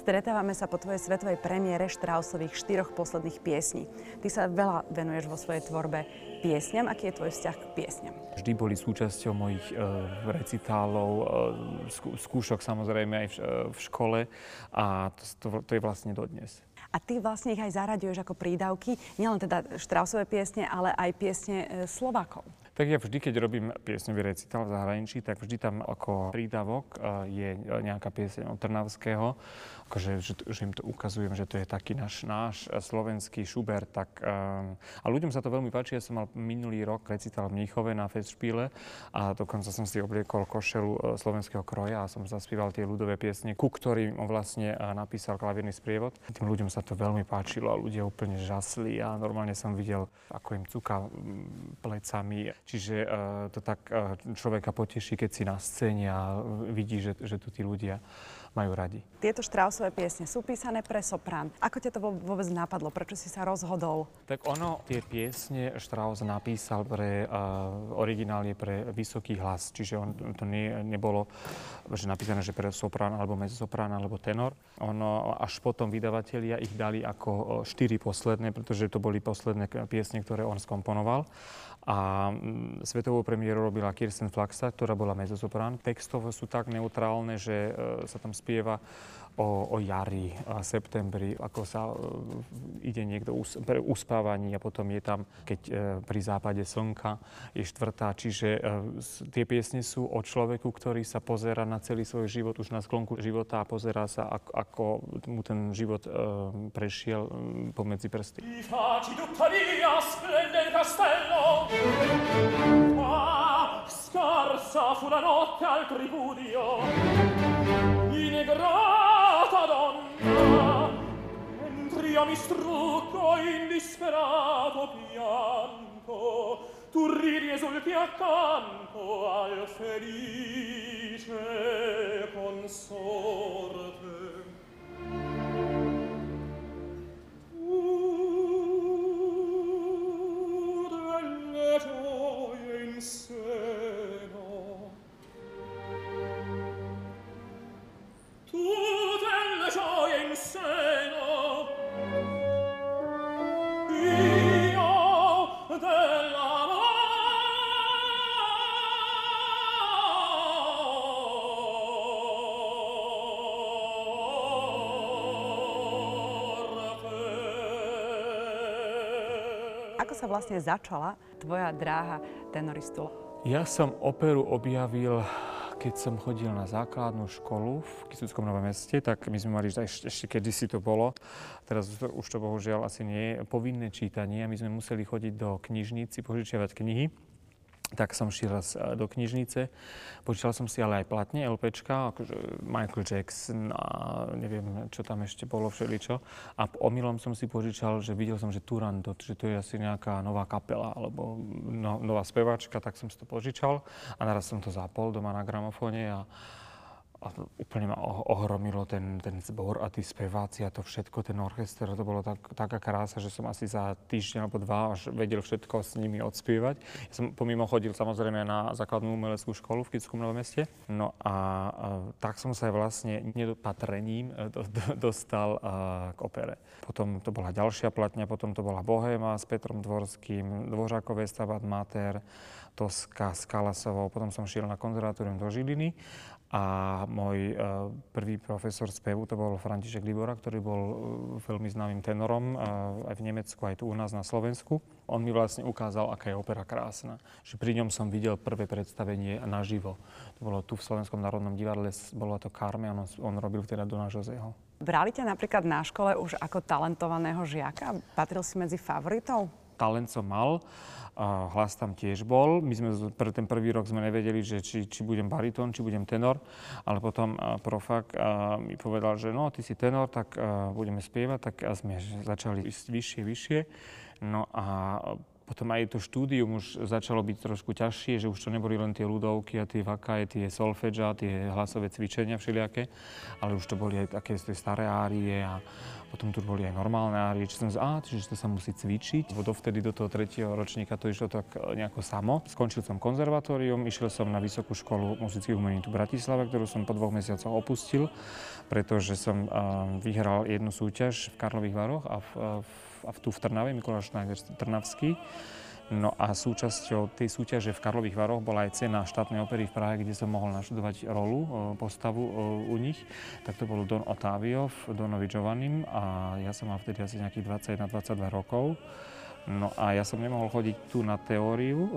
Stretávame sa po tvojej svetovej premiére Štrausových štyroch posledných piesní. Ty sa veľa venuješ vo svojej tvorbe piesňam. Aký je tvoj vzťah k piesňam? Vždy boli súčasťou mojich e, recitálov, e, skú, skúšok samozrejme aj v, e, v škole a to, to, to je vlastne dodnes. A ty vlastne ich aj zaraďuješ ako prídavky, nielen teda Štrausové piesne, ale aj piesne e, Slovákov. Tak ja vždy, keď robím piesňový recitál v zahraničí, tak vždy tam ako prídavok je nejaká pieseň od Trnavského, akože, že, že im to ukazujem, že to je taký náš, náš slovenský Schubert. Tak, um, a ľuďom sa to veľmi páči. Ja som mal minulý rok recitál v Mníchove na Festspiele a dokonca som si obliekol košelu slovenského kroja a som zaspieval tie ľudové piesne, ku ktorým vlastne napísal klavírny sprievod. Tým ľuďom sa to veľmi páčilo a ľudia úplne žasli a normálne som videl, ako im cuka plecami. Čiže uh, to tak uh, človeka poteší, keď si na scéne a vidí, že, že tu tí ľudia majú radi. Tieto Štrausové piesne sú písané pre soprán. Ako ťa to vôbec napadlo? Prečo si sa rozhodol? Tak ono, tie piesne Strauss napísal pre, uh, originálne pre vysoký hlas. Čiže on, to nie, nebolo že napísané, že pre soprán alebo mezzosoprán alebo tenor. Ono, až potom vydavatelia ich dali ako štyri posledné, pretože to boli posledné piesne, ktoré on skomponoval. A mm, svetovú premiéru robila Kirsten Flaxa, ktorá bola mezzosoprán. Textov sú tak neutrálne, že e, sa tam spieva o, o jari, a septembri, ako sa uh, ide niekto us, pre uspávaní a potom je tam, keď uh, pri západe slnka je štvrtá. Čiže uh, tie piesne sú o človeku, ktorý sa pozera na celý svoj život, už na sklonku života a pozerá sa, ako, ako mu ten život prešiel pomedzi prsty. I scarsa fu la notte al tripudio Inegrata donna Mentr'io mi strucco in disperato pianto, tu ridi esulti accanto al felice consorte. Sa vlastne začala tvoja dráha tenoristu? Ja som operu objavil keď som chodil na základnú školu v Kisuckom Novom meste, tak my sme mali ešte, ešte kedysi to bolo, teraz už to bohužiaľ asi nie je, povinné čítanie a my sme museli chodiť do knižnici, požičiavať knihy tak som šiel raz e, do knižnice. Počítal som si ale aj platne LPčka, akože Michael Jackson a neviem, čo tam ešte bolo všeličo. A omylom som si požičal, že videl som, že Turandot, že to je asi nejaká nová kapela alebo no, nová speváčka, tak som si to požičal a naraz som to zapol doma na gramofóne a a úplne ma ohromilo ten, ten zbor a tí speváci a to všetko, ten orchester, to bolo tak, taká krása, že som asi za týždeň alebo dva až vedel všetko s nimi odspievať. Ja som pomimo chodil samozrejme na základnú umeleckú školu v Kickom Novom meste. No a, a tak som sa vlastne nedopatrením e, do, do, dostal a, k opere. Potom to bola ďalšia platňa, potom to bola Bohéma s Petrom Dvorským, Dvořákové Stabat Mater, Toska s Kalasovou, potom som šiel na konzervatórium do Žiliny a môj uh, prvý profesor spevu to bol František Libora, ktorý bol uh, veľmi známym tenorom uh, aj v Nemecku, aj tu u nás na Slovensku. On mi vlastne ukázal, aká je opera krásna. Že pri ňom som videl prvé predstavenie naživo. To bolo tu v Slovenskom národnom divadle, bolo to Carme, on, on robil teda Dona Joseho. Brali ťa napríklad na škole už ako talentovaného žiaka? Patril si medzi favoritov? Talent som mal hlas tam tiež bol. My sme pre ten prvý rok sme nevedeli, že či, či budem baritón, či budem tenor, ale potom profak mi povedal, že no, ty si tenor, tak budeme spievať, tak sme začali ísť vyššie, vyššie. No a potom aj to štúdium už začalo byť trošku ťažšie, že už to neboli len tie ľudovky a tie vakaje, tie solfedža, tie hlasové cvičenia všelijaké, ale už to boli aj také staré árie a potom tu boli aj normálne árie, či som a, čiže to sa musí cvičiť. Dovtedy do toho tretieho ročníka to išlo tak e, nejako samo. Skončil som konzervatórium, išiel som na Vysokú školu muzických umení tu v Bratislave, ktorú som po dvoch mesiacoch opustil, pretože som uh, vyhral jednu súťaž v Karlových Varoch a v, v a tu v Trnave, Mikuláš Trnavský. No a súčasťou tej súťaže v Karlových Varoch bola aj cena štátnej opery v Prahe, kde som mohol naštudovať rolu, postavu u nich. Tak to bol Don Otávio v Donovi Giovannim a ja som mal vtedy asi nejakých 21-22 rokov. No a ja som nemohol chodiť tu na teóriu o,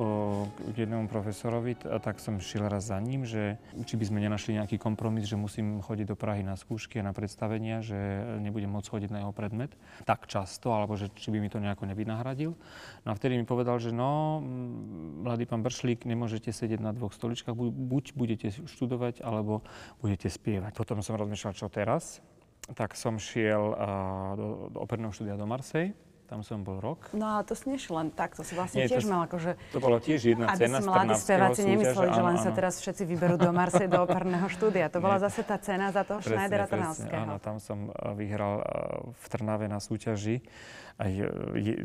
k jednému profesorovi, tak som šiel raz za ním, že či by sme nenašli nejaký kompromis, že musím chodiť do Prahy na skúšky a na predstavenia, že nebudem môcť chodiť na jeho predmet tak často, alebo že či by mi to nejako nevynahradil. No a vtedy mi povedal, že no, mladý pán Bršlík, nemôžete sedieť na dvoch stoličkách, buď budete študovať, alebo budete spievať. Potom som rozmýšľal, čo teraz. Tak som šiel do, do operného štúdia do Marseille tam som bol rok. No a to si nešiel len tak, to si vlastne Nie, tiež to, mal akože... To bolo tiež jedna aby cena si mladí speváci nemysleli, že len áno. sa teraz všetci vyberú do Marseille do operného štúdia. To bola Nie. zase tá cena za toho presne, Schneidera Trnavského. Áno, tam som eh, vyhral eh, v Trnave na súťaži a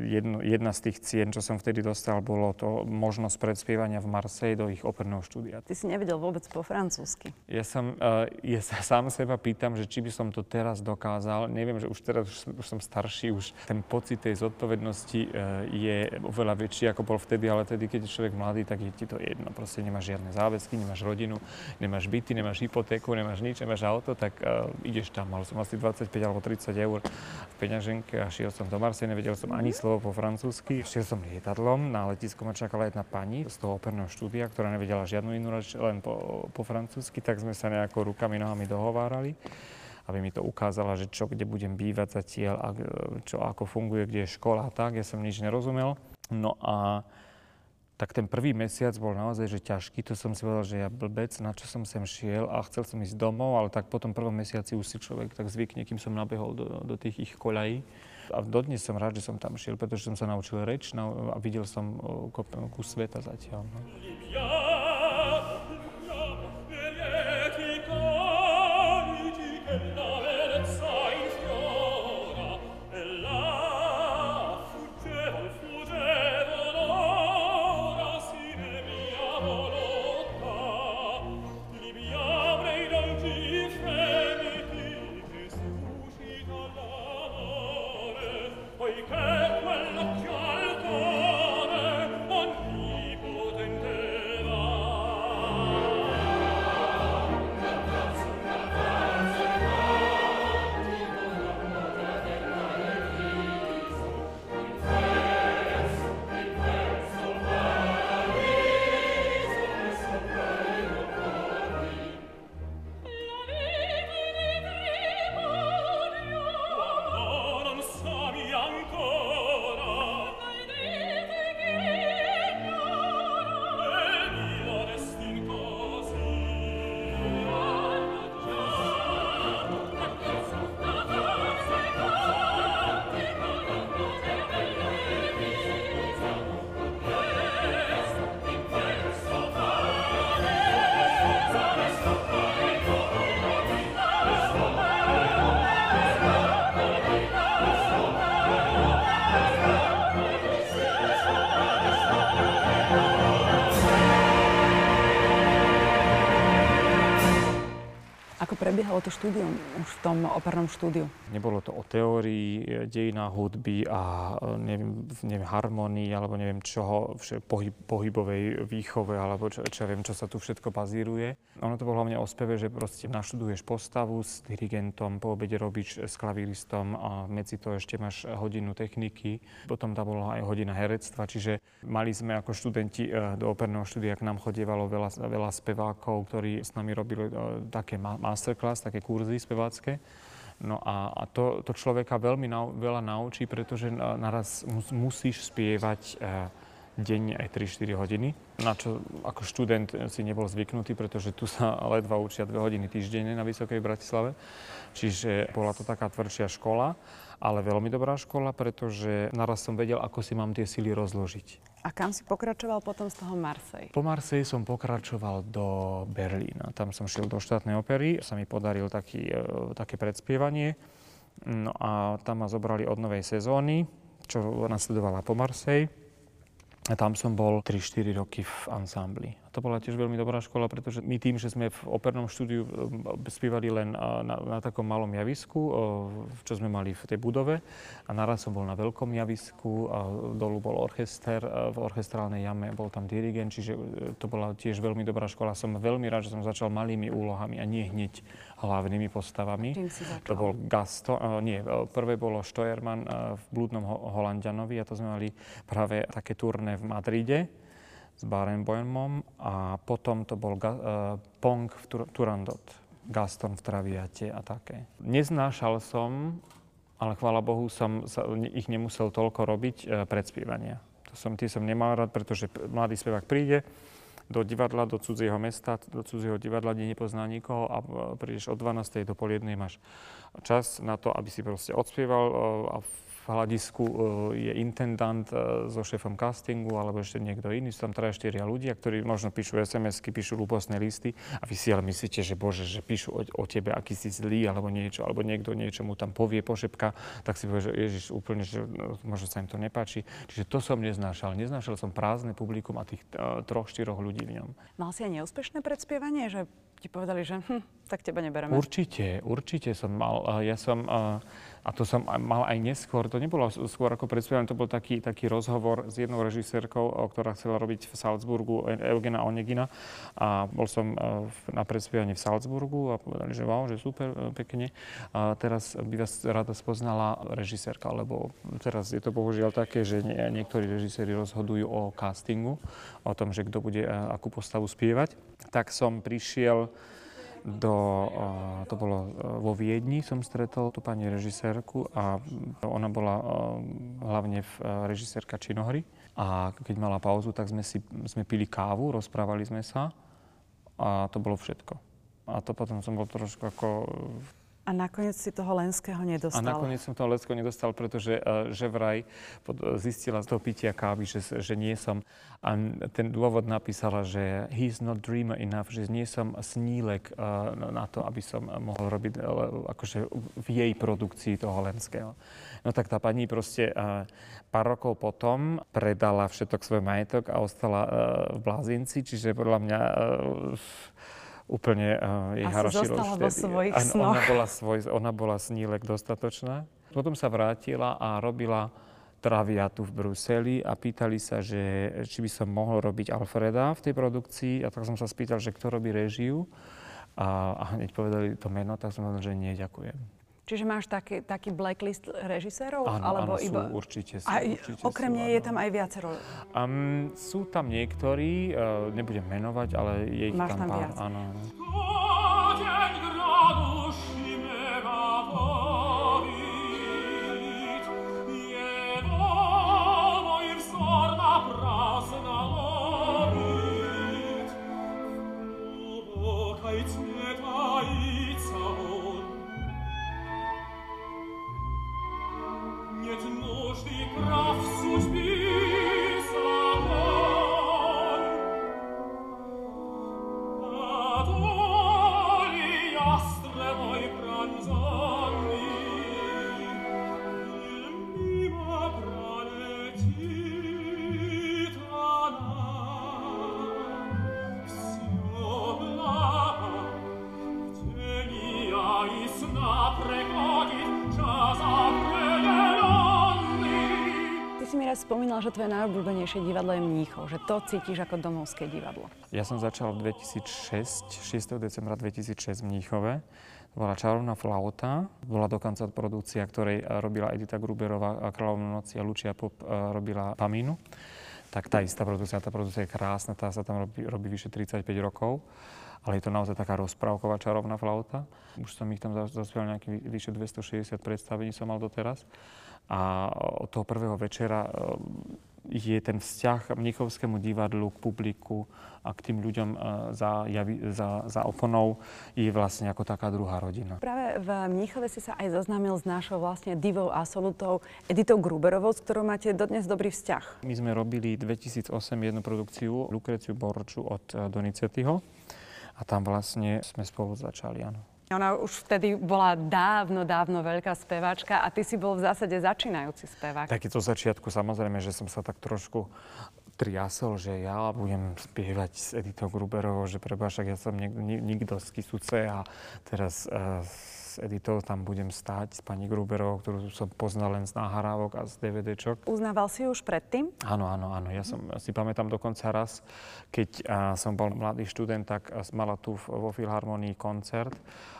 jedno, jedna z tých cien, čo som vtedy dostal, bolo to možnosť predspievania v Marseille do ich operného štúdia. Ty si nevedel vôbec po francúzsky. Ja, som, uh, ja sa sám seba pýtam, že či by som to teraz dokázal. Neviem, že už teraz už, už som starší, už ten pocit tej zodpovednosti uh, je oveľa väčší, ako bol vtedy, ale tedy, keď je človek mladý, tak je ti to jedno. Proste nemáš žiadne záväzky, nemáš rodinu, nemáš byty, nemáš hypotéku, nemáš nič, nemáš auto, tak uh, ideš tam. Mal som asi 25 alebo 30 eur v peňaženke a šiel som do Marseille nevedel som ani slovo po francúzsky. Šiel som lietadlom, na letisku ma čakala jedna pani z toho operného štúdia, ktorá nevedela žiadnu inú reč, len po, po francúzsky, tak sme sa nejako rukami, nohami dohovárali aby mi to ukázala, že čo, kde budem bývať zatiaľ a čo, ako funguje, kde je škola a tak. Ja som nič nerozumel. No a tak ten prvý mesiac bol naozaj že ťažký. To som si povedal, že ja blbec, na čo som sem šiel a chcel som ísť domov, ale tak po tom prvom mesiaci už si človek tak zvykne, kým som nabehol do, do tých ich koľají. A dodnes som rád, že som tam šiel, pretože som sa naučil reč a videl som kus sveta zatiaľ. No. Prebiehalo to štúdium už v tom opernom štúdiu? Nebolo to o teórii e, dejina hudby a e, neviem, neviem harmonii alebo neviem čoho, pohyb, pohybovej výchove alebo čo, čo viem, čo sa tu všetko bazíruje. Ono to bolo hlavne o speve, že proste naštuduješ postavu s dirigentom, po obede robíš s klavíristom a medzi to ešte máš hodinu techniky. Potom tam bola aj hodina herectva, čiže mali sme ako študenti e, do operného štúdia, k nám chodievalo veľa, veľa spevákov, ktorí s nami robili také master masterclass, také kurzy spevácké. No a, a to, to človeka veľmi nau, veľa naučí, pretože naraz mus, musíš spievať e, denne aj 3-4 hodiny, na čo ako študent si nebol zvyknutý, pretože tu sa ledva učia 2 hodiny týždenne na Vysokej Bratislave. Čiže bola to taká tvrdšia škola, ale veľmi dobrá škola, pretože naraz som vedel, ako si mám tie sily rozložiť. A kam si pokračoval potom z toho Marsej? Po Marsej som pokračoval do Berlína. Tam som šiel do štátnej opery, sa mi podaril taký, e, také predspievanie. No a tam ma zobrali od novej sezóny, čo nasledovala po Marsej. A tam som bol 3-4 roky v ansámbli. To bola tiež veľmi dobrá škola, pretože my tým, že sme v opernom štúdiu e, spievali len na, na takom malom javisku, e, čo sme mali v tej budove, a naraz som bol na veľkom javisku, a dolu bol orchester, v orchestrálnej jame bol tam dirigent, čiže e, to bola tiež veľmi dobrá škola. Som veľmi rád, že som začal malými úlohami a nie hneď hlavnými postavami. To bol Gaston, uh, nie, prvé bolo Steuermann uh, v Blúdnom Holandianovi a to sme mali práve také turné v Madride s Barenboimom a potom to bol uh, Pong v Tur- Turandot, Gaston v Traviate a také. Neznášal som, ale chvála Bohu som sa, ich nemusel toľko robiť uh, predspievania. To som, tie som nemal rád, pretože mladý spevák príde, do divadla, do cudzieho mesta, do cudzieho divadla, kde nepozná nikoho a prídeš od 12. do pol máš čas na to, aby si proste odspieval a hľadisku e, je intendant e, so šéfom castingu alebo ešte niekto iný. Sú tam traja, štyria ľudia, ktorí možno píšu SMS-ky, píšu lúposné listy a vy si ale myslíte, že bože, že píšu o, o tebe, aký si zlý alebo niečo, alebo niekto niečo mu tam povie, pošepka, tak si povie, že ježiš, úplne, že no, možno sa im to nepáči. Čiže to som neznášal. Neznášal som prázdne publikum a tých uh, troch, štyroch ľudí v ňom. Mal si aj neúspešné predspievanie, že ti povedali, že hm, tak teba nebereme? Určite, určite som mal. Ja som, a to som mal aj neskôr, to nebolo skôr ako predspievané, to bol taký, taký rozhovor s jednou režisérkou, ktorá chcela robiť v Salzburgu, Eugena Onegina. A bol som na predspievaní v Salzburgu a povedali, že wow, že super, e, pekne. A teraz by vás rada spoznala režisérka, lebo teraz je to bohužiaľ také, že niektorí režiséri rozhodujú o castingu, o tom, že kto bude akú postavu spievať. Tak som prišiel do, to bolo e, vo Viedni, som stretol tú pani režisérku a ona bola e, hlavne e, režisérka činohry. A keď mala pauzu, tak sme, si, sme pili kávu, rozprávali sme sa a to bolo všetko. A to potom som bol trošku ako a nakoniec si toho Lenského nedostal. A nakoniec som toho Lenského nedostal, pretože uh, že vraj pod, zistila z toho pitia kávy, že, že nie som. A ten dôvod napísala, že he's not dreamer enough, že nie som snílek uh, na to, aby som mohol robiť akože v jej produkcii toho Lenského. No tak tá pani proste pár rokov potom predala všetok svoj majetok a ostala v Blázinci, čiže podľa mňa úplne uh, jej harašilo už vo svojich An, snoch. Ona bola, svoj, ona bola snílek dostatočná. Potom sa vrátila a robila traviatu v Bruseli a pýtali sa, že či by som mohol robiť Alfreda v tej produkcii a tak som sa spýtal, že kto robí režiu a, a hneď povedali to meno, tak som povedal, že nie, ďakujem. Čiže máš taký, taký blacklist režisérov? Áno, alebo áno, iba... sú, určite sú. A určite okrem nej je tam aj viacero? Um, sú tam niektorí, uh, nebudem menovať, ale je ich Máš tam, tam pár. viac. Áno. Spomínal, že tvoje najobľúbenejšie divadlo je Mníchov, že to cítiš ako domovské divadlo. Ja som začal v 2006, 6. decembra 2006 v Mníchove. Bola Čarovná flauta. Bola dokonca produkcia, ktorej robila Edita Gruberová a Kráľovnú noci a Lucia Pop robila Pamínu. Tak tá istá produkcia, tá produkcia je krásna, tá sa tam robí, robí vyše 35 rokov ale je to naozaj taká rozprávková čarovná flauta. Už som ich tam zaspieval nejakých vyše 260 predstavení som mal doteraz. A od toho prvého večera je ten vzťah Mnichovskému divadlu k publiku a k tým ľuďom e, za, za, za oponou je vlastne ako taká druhá rodina. Práve v Mníchove si sa aj zoznámil s našou vlastne divou absolutou Editou Gruberovou, s ktorou máte dodnes dobrý vzťah. My sme robili 2008 jednu produkciu Lukreciu Borču od e, Donizettiho a tam vlastne sme spolu začali, áno. Ona už vtedy bola dávno, dávno veľká speváčka a ty si bol v zásade začínajúci spevák. Taky to začiatku samozrejme, že som sa tak trošku triasol, že ja budem spievať s Editou Gruberovou, že preba, však ja som nikto z Kisuce a teraz uh, Editou tam budem stáť s pani Gruberovou, ktorú som poznal len z náhrávok a z DVDčok. Uznával si ju už predtým? Áno, áno, áno. Ja som si pamätám dokonca raz, keď a, som bol mladý študent, tak mala tu vo Filharmonii koncert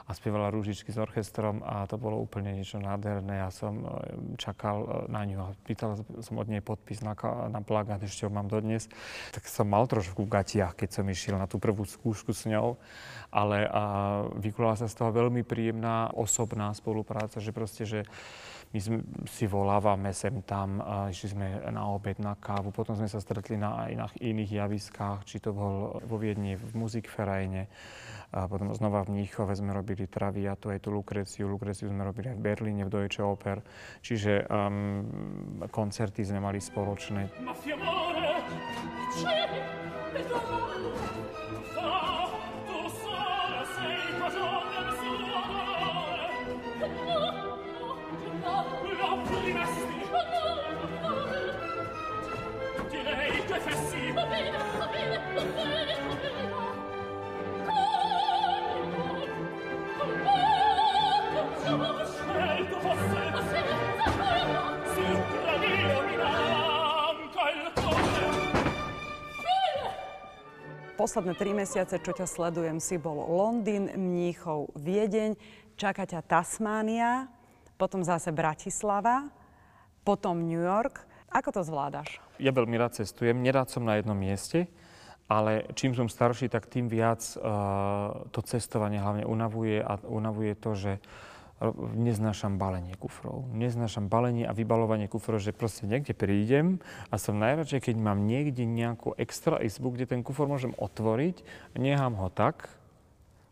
a spievala rúžičky s orchestrom a to bolo úplne niečo nádherné. Ja som e, čakal e, na ňu a pýtal som od nej podpis na, na plagát, ešte ho mám dodnes. Tak som mal trošku v gatiach, keď som išiel na tú prvú skúšku s ňou, ale vykulala sa z toho veľmi príjemná osobná spolupráca, že proste, že my sme, si volávame sem tam, išli sme na obed, na kávu, potom sme sa stretli na aj na iných javiskách, či to bol vo Viedni v Musikferajne, a potom znova v Mníchove sme robili Traviatu, aj tú Lukreciu, Lukreciu sme robili aj v Berlíne, v Deutsche Oper, čiže um, koncerty sme mali spoločné. Posledné tri mesiace, čo ťa sledujem, si bol Londýn, Mníchov, Viedeň, čaká ťa Tasmánia, potom zase Bratislava, potom New York. Ako to zvládaš? Ja veľmi rád cestujem, nerád som na jednom mieste, ale čím som starší, tak tým viac uh, to cestovanie hlavne unavuje a unavuje to, že neznášam balenie kufrov. Neznášam balenie a vybalovanie kufrov, že proste niekde prídem a som najradšej, keď mám niekde nejakú extra izbu, kde ten kufor môžem otvoriť, nechám ho tak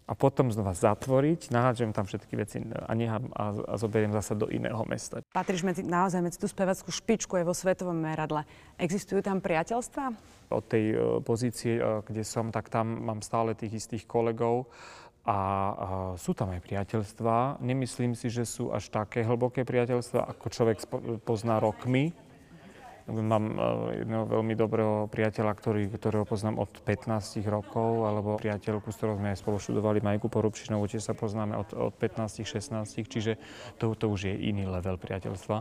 a potom znova zatvoriť, nahádžem tam všetky veci a nechám a, a zoberiem zase do iného mesta. Patríš medzi, naozaj medzi tú spevackú špičku aj vo svetovom meradle. Existujú tam priateľstva? Od tej uh, pozície, uh, kde som, tak tam mám stále tých istých kolegov, a sú tam aj priateľstvá. Nemyslím si, že sú až také hlboké priateľstvá, ako človek pozná rokmi. Mám e, jedného veľmi dobrého priateľa, ktorý, ktorého poznám od 15 rokov, alebo priateľku, s ktorou sme aj spolu študovali, Majku Porubšinovú, tiež sa poznáme od, od 15-16, čiže to, to už je iný level priateľstva.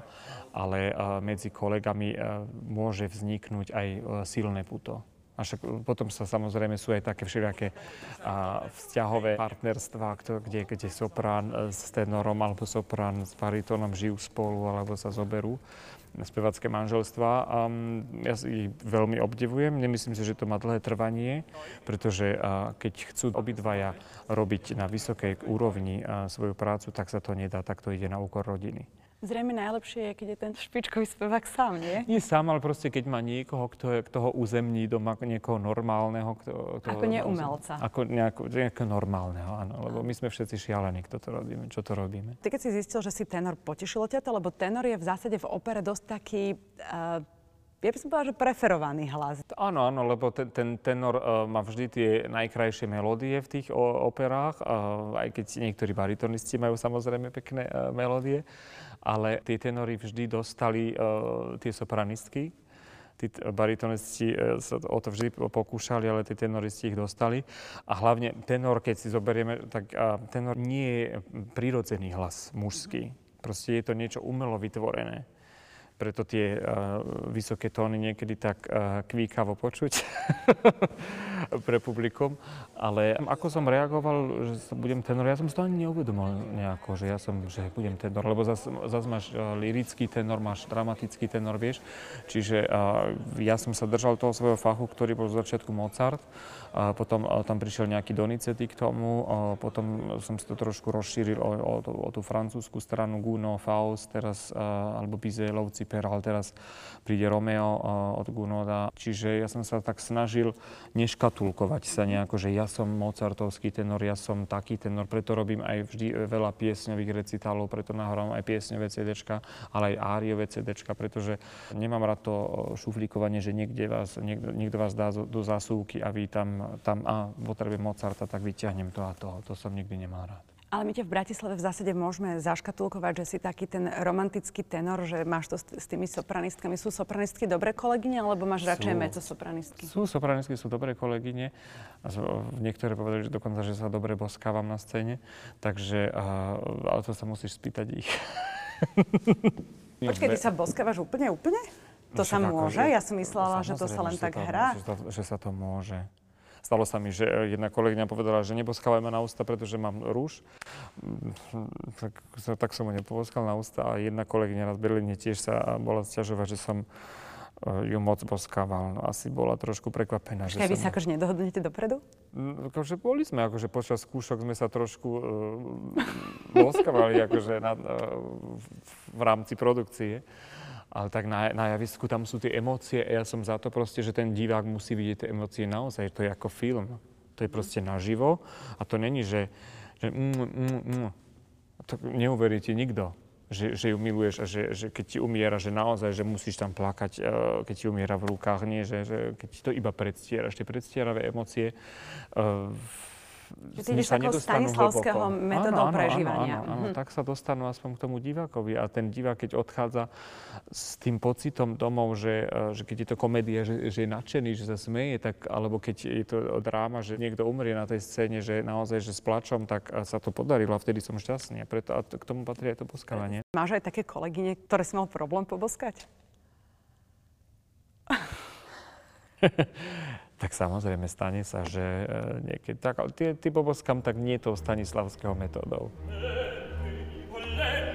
Ale medzi kolegami e, môže vzniknúť aj e, silné puto. A však potom sa samozrejme sú aj také všelijaké a, vzťahové partnerstva, kde, kde soprán s tenorom alebo soprán s baritónom žijú spolu alebo sa zoberú spevacké manželstva. A ja ich veľmi obdivujem. Nemyslím si, že to má dlhé trvanie, pretože keď chcú obidvaja robiť na vysokej úrovni a, svoju prácu, tak sa to nedá, tak to ide na úkor rodiny. Zrejme najlepšie je, keď je ten špičkový spevák sám, nie? Nie sám, ale proste keď má niekoho, kto, je, kto ho uzemní doma, niekoho normálneho. Kto, kto, ako neumelca. Ako nejako, nejako normálneho, áno. Lebo my sme všetci šialení, kto to robíme, čo to robíme. Ty keď si zistil, že si tenor, potešilo ťa to? Lebo tenor je v zásade v opere dosť taký... Uh, ja by som povedala, že preferovaný hlas. Áno, áno, lebo ten, ten tenor uh, má vždy tie najkrajšie melódie v tých o, operách, uh, aj keď niektorí baritonisti majú samozrejme pekné uh, melódie ale tie tenory vždy dostali uh, tie sopranistky. Tí baritonisti sa o to vždy pokúšali, ale tie tenoristi ich dostali. A hlavne tenor, keď si zoberieme, tak tenor nie je prírodzený hlas mužský. Proste je to niečo umelo vytvorené preto tie uh, vysoké tóny niekedy tak uh, kvíkavo počuť pre publikum. Ale ako som reagoval, že budem tenor, ja som si to ani neuvedomil nejako, že ja som, že budem tenor, lebo zase zas máš uh, lirický tenor, máš dramatický tenor, vieš. Čiže uh, ja som sa držal toho svojho fachu, ktorý bol z začiatku Mozart, a potom uh, tam prišiel nejaký Donizetti k tomu, uh, potom som si to trošku rozšíril o, o, o, tú francúzsku stranu Gounod, Faust, teraz, uh, alebo Bizelovci, Ciper, ale teraz príde Romeo uh, od Gunoda. Čiže ja som sa tak snažil neškatulkovať sa nejako, že ja som mozartovský tenor, ja som taký tenor, preto robím aj vždy veľa piesňových recitálov, preto nahrávam aj piesňové CDčka, ale aj áriové CDčka, pretože nemám rád to šuflíkovanie, že niekde vás, niekto, niekto vás dá do zásuvky a vy tam, tam a potrebujem Mozarta, tak vyťahnem to a to. To som nikdy nemal rád. Ale my ťa v Bratislave v zásade môžeme zaškatulkovať, že si taký ten romantický tenor, že máš to s, tými sopranistkami. Sú sopranistky dobré kolegyne, alebo máš radšej mezzosopranistky? Sú sopranistky, sú dobré kolegyne. Niektoré povedali, že dokonca, že sa dobre boskávam na scéne. Takže, ale to sa musíš spýtať ich. Počkej, ty sa boskávaš úplne, úplne? To no, sa môže? Že, ja som myslela, že to sa len tak hrá. Že, že sa to môže. Stalo sa mi, že jedna kolegyňa povedala, že neboskávaj ma na ústa, pretože mám rúž. Tak, tak som ho nepoboskal na ústa a jedna kolegyňa raz v Berlíne tiež sa bola sťažovať, že som e, ju moc boskával. No, asi bola trošku prekvapená. Počkaj, vy sa akože nedohodnete dopredu? No, akože boli sme, akože počas skúšok sme sa trošku uh, boskávali akože na, uh, v rámci produkcie ale tak na, na javisku tam sú tie emócie a ja som za to proste, že ten divák musí vidieť tie emócie naozaj. To je ako film. To je proste naživo a to není, že, že mm, mm, mm. To neuverí ti nikto, že, že ju miluješ a že, že keď ti umiera, že naozaj, že musíš tam plakať, uh, keď ti umiera v rukách, nie, že, že keď ti to iba predstieraš, tie predstieravé emócie uh, že ty ideš takou stanislavského metodou prežívania. Áno, áno, áno, mhm. tak sa dostanú aspoň k tomu divákovi. A ten divák, keď odchádza s tým pocitom domov, že, e, že keď je to komédia, že, že je nadšený, že sa smeje, tak, alebo keď je to dráma, že niekto umrie na tej scéne, že naozaj, že s plačom, tak sa to podarilo a vtedy som šťastný. A, preto, a k tomu patrí aj to boskávanie. Máš aj také kolegyne, ktoré si mal problém poboskať? Tak samozrejme stane sa, že e, niekedy tak, ale ty, ty poboskam tak nie tou stanislavského metódou. Podľa mňa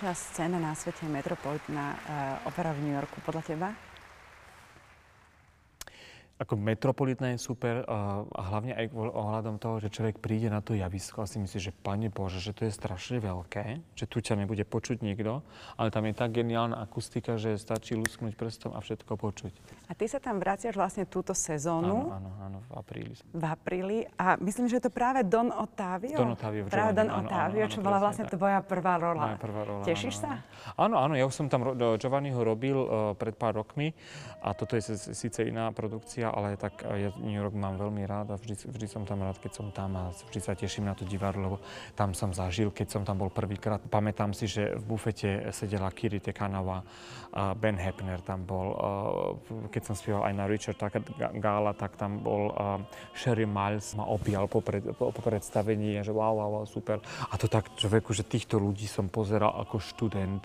najlepšia scéna na svete je Metropolitná uh, opera v New Yorku. Podľa teba? Ako metropolitná je super a, a hlavne aj ohľadom toho, že človek príde na to javisko a si myslí, že pane Bože, že to je strašne veľké, že tu ťa nebude počuť nikto, ale tam je tak geniálna akustika, že stačí lusknúť prstom a všetko počuť. A ty sa tam vraciaš vlastne túto sezónu. Áno, áno, áno, v apríli. V apríli a myslím, že je to práve Don Ottavio. Don Ottavio. Práve Don Ottavio, čo bola vlastne tvoja prvá rola. Moja prvá rola. Tešíš áno, sa? Áno, áno, ja už som tam Giovanniho robil uh, pred pár rokmi a toto je síce iná produkcia, ale tak ja New York mám veľmi rád a vždy, vždy som tam rád, keď som tam a vždy sa teším na to divadlo, lebo tam som zažil, keď som tam bol prvýkrát. Pamätám si, že v bufete sedela Kirite Kanava, Ben Hepner tam bol, keď som spieval aj na Richard Gala, tak tam bol Sherry Miles, ma opíjal po, pred, po predstavení, že wow, wow, wow, super. A to tak človeku, že týchto ľudí som pozeral ako študent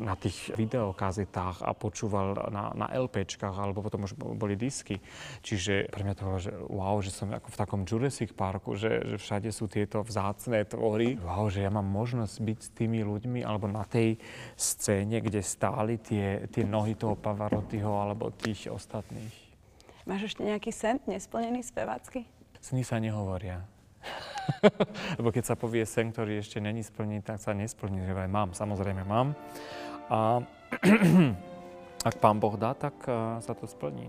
na tých videokazetách a počúval na, na LPčkách, alebo potom už boli disky. Čiže pre mňa to bolo, že wow, že som ako v takom Jurassic Parku, že, že všade sú tieto vzácné tvory. Wow, že ja mám možnosť byť s tými ľuďmi alebo na tej scéne, kde stáli tie, tie nohy toho Pavarottiho alebo tých ostatných. Máš ešte nejaký sen nesplnený spevácky? Sny sa nehovoria. Lebo keď sa povie sen, ktorý ešte není splnený, tak sa nesplní. Že aj mám, samozrejme mám. A ak pán Boh dá, tak sa to splní.